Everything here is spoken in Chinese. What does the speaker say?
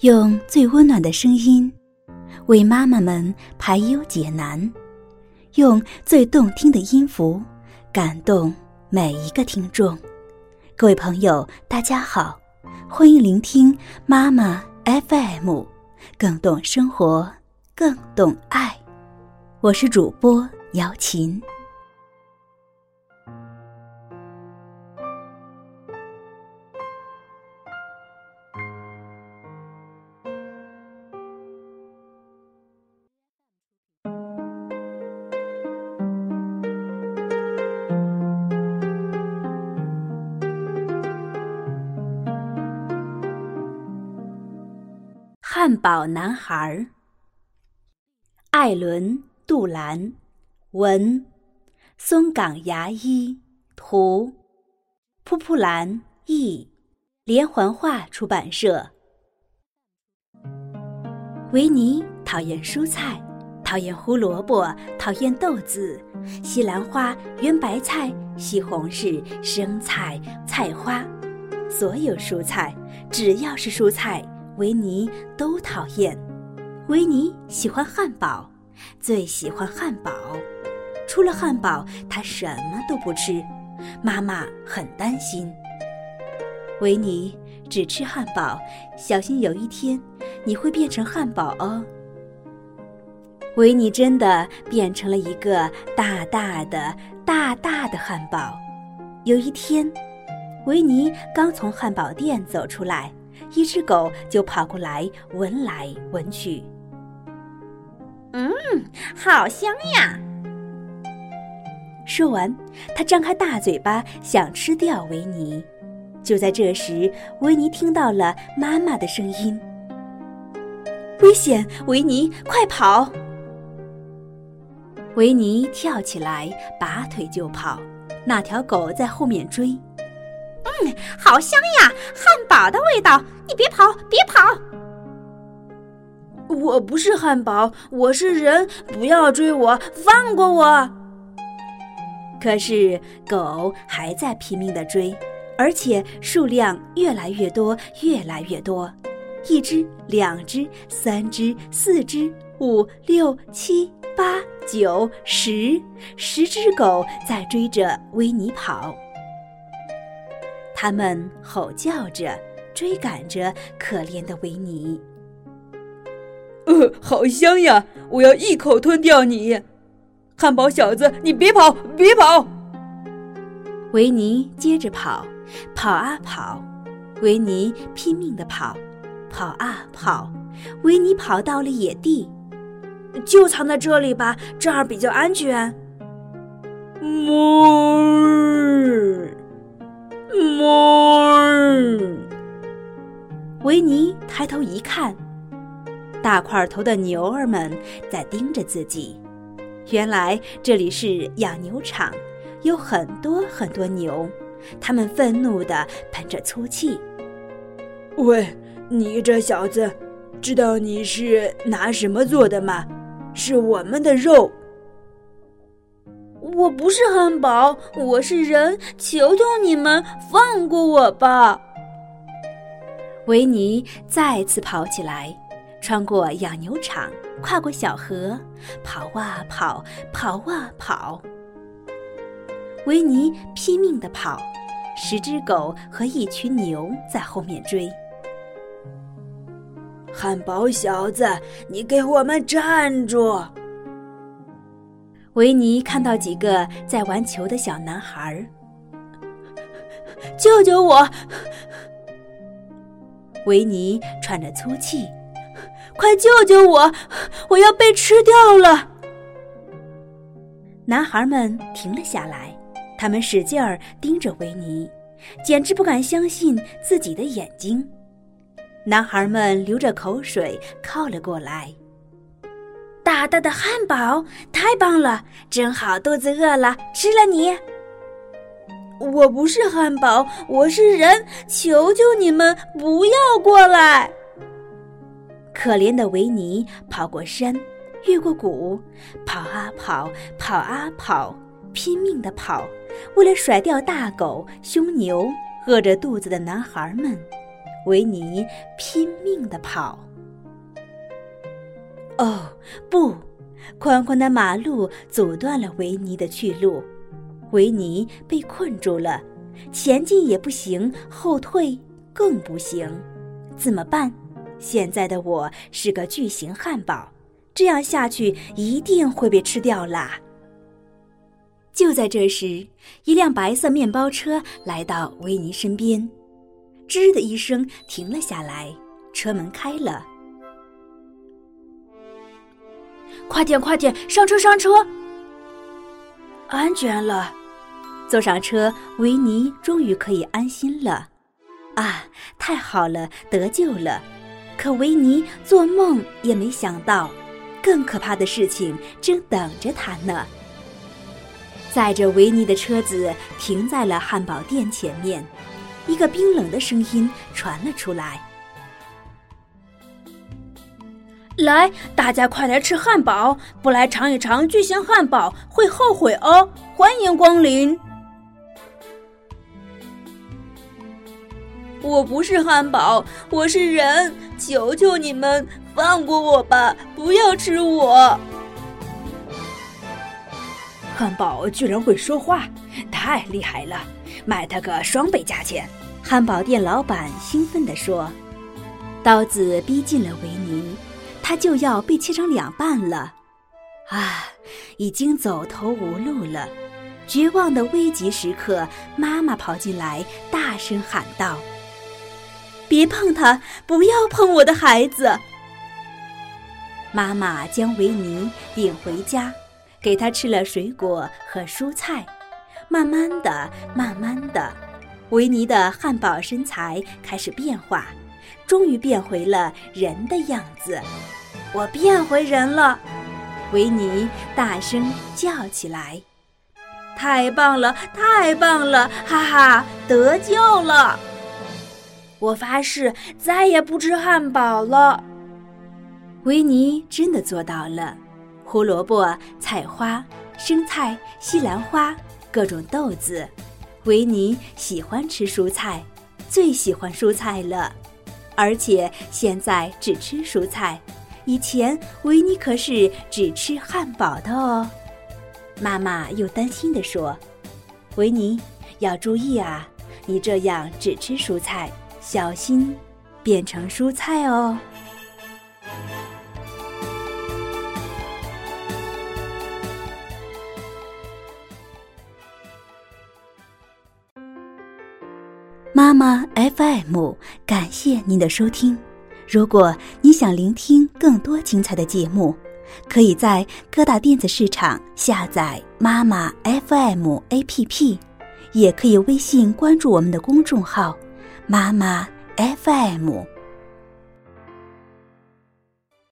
用最温暖的声音，为妈妈们排忧解难；用最动听的音符，感动每一个听众。各位朋友，大家好，欢迎聆听妈妈 FM，更懂生活，更懂爱。我是主播姚琴。汉堡男孩，艾伦·杜兰，文，松岗牙医，图，扑扑兰译，连环画出版社。维尼讨厌蔬菜，讨厌胡萝卜，讨厌豆子、西兰花、圆白菜、西红柿、生菜、菜花，所有蔬菜，只要是蔬菜。维尼都讨厌，维尼喜欢汉堡，最喜欢汉堡。除了汉堡，他什么都不吃。妈妈很担心。维尼只吃汉堡，小心有一天你会变成汉堡哦。维尼真的变成了一个大大的、大大的汉堡。有一天，维尼刚从汉堡店走出来。一只狗就跑过来闻来闻去，嗯，好香呀！说完，它张开大嘴巴想吃掉维尼。就在这时，维尼听到了妈妈的声音：“危险，维尼，快跑！”维尼跳起来，拔腿就跑，那条狗在后面追。嗯，好香呀，汉堡的味道！你别跑，别跑！我不是汉堡，我是人，不要追我，放过我！可是狗还在拼命的追，而且数量越来越多，越来越多，一只、两只、三只、四只、五六七八九十，十只狗在追着维尼跑。他们吼叫着，追赶着可怜的维尼。呃，好香呀！我要一口吞掉你，汉堡小子！你别跑，别跑！维尼接着跑，跑啊跑，维尼拼命的跑，跑啊跑，维尼跑到了野地，就藏在这里吧，这儿比较安全。维尼抬头一看，大块头的牛儿们在盯着自己。原来这里是养牛场，有很多很多牛，它们愤怒地喷着粗气。喂，你这小子，知道你是拿什么做的吗？是我们的肉。我不是汉堡，我是人，求求你们放过我吧。维尼再次跑起来，穿过养牛场，跨过小河，跑啊跑，跑啊跑。维尼拼命地跑，十只狗和一群牛在后面追。汉堡小子，你给我们站住！维尼看到几个在玩球的小男孩，救救我！维尼喘着粗气，快救救我！我要被吃掉了！男孩们停了下来，他们使劲儿盯着维尼，简直不敢相信自己的眼睛。男孩们流着口水靠了过来。大大的汉堡，太棒了！正好肚子饿了，吃了你。我不是汉堡，我是人！求求你们不要过来！可怜的维尼跑过山，越过谷，跑啊跑，跑啊跑，拼命的跑，为了甩掉大狗、凶牛、饿着肚子的男孩们。维尼拼命的跑。哦，不！宽宽的马路阻断了维尼的去路，维尼被困住了，前进也不行，后退更不行，怎么办？现在的我是个巨型汉堡，这样下去一定会被吃掉啦！就在这时，一辆白色面包车来到维尼身边，吱的一声停了下来，车门开了。快点，快点，上车，上车！安全了，坐上车，维尼终于可以安心了。啊，太好了，得救了！可维尼做梦也没想到，更可怕的事情正等着他呢。载着维尼的车子停在了汉堡店前面，一个冰冷的声音传了出来。来，大家快来吃汉堡！不来尝一尝巨型汉堡会后悔哦！欢迎光临。我不是汉堡，我是人，求求你们放过我吧，不要吃我！汉堡居然会说话，太厉害了！卖他个双倍价钱！汉堡店老板兴奋地说。刀子逼近了维尼。他就要被切成两半了，啊，已经走投无路了。绝望的危急时刻，妈妈跑进来，大声喊道：“别碰他，不要碰我的孩子！”妈妈将维尼领回家，给他吃了水果和蔬菜。慢慢的，慢慢的，维尼的汉堡身材开始变化。终于变回了人的样子，我变回人了！维尼大声叫起来：“太棒了，太棒了！哈哈，得救了！我发誓再也不吃汉堡了。”维尼真的做到了。胡萝卜、菜花、生菜、西兰花，各种豆子。维尼喜欢吃蔬菜，最喜欢蔬菜了。而且现在只吃蔬菜，以前维尼可是只吃汉堡的哦。妈妈又担心地说：“维尼要注意啊，你这样只吃蔬菜，小心变成蔬菜哦。”妈妈 FM，感谢您的收听。如果你想聆听更多精彩的节目，可以在各大电子市场下载妈妈 FM APP，也可以微信关注我们的公众号“妈妈 FM”。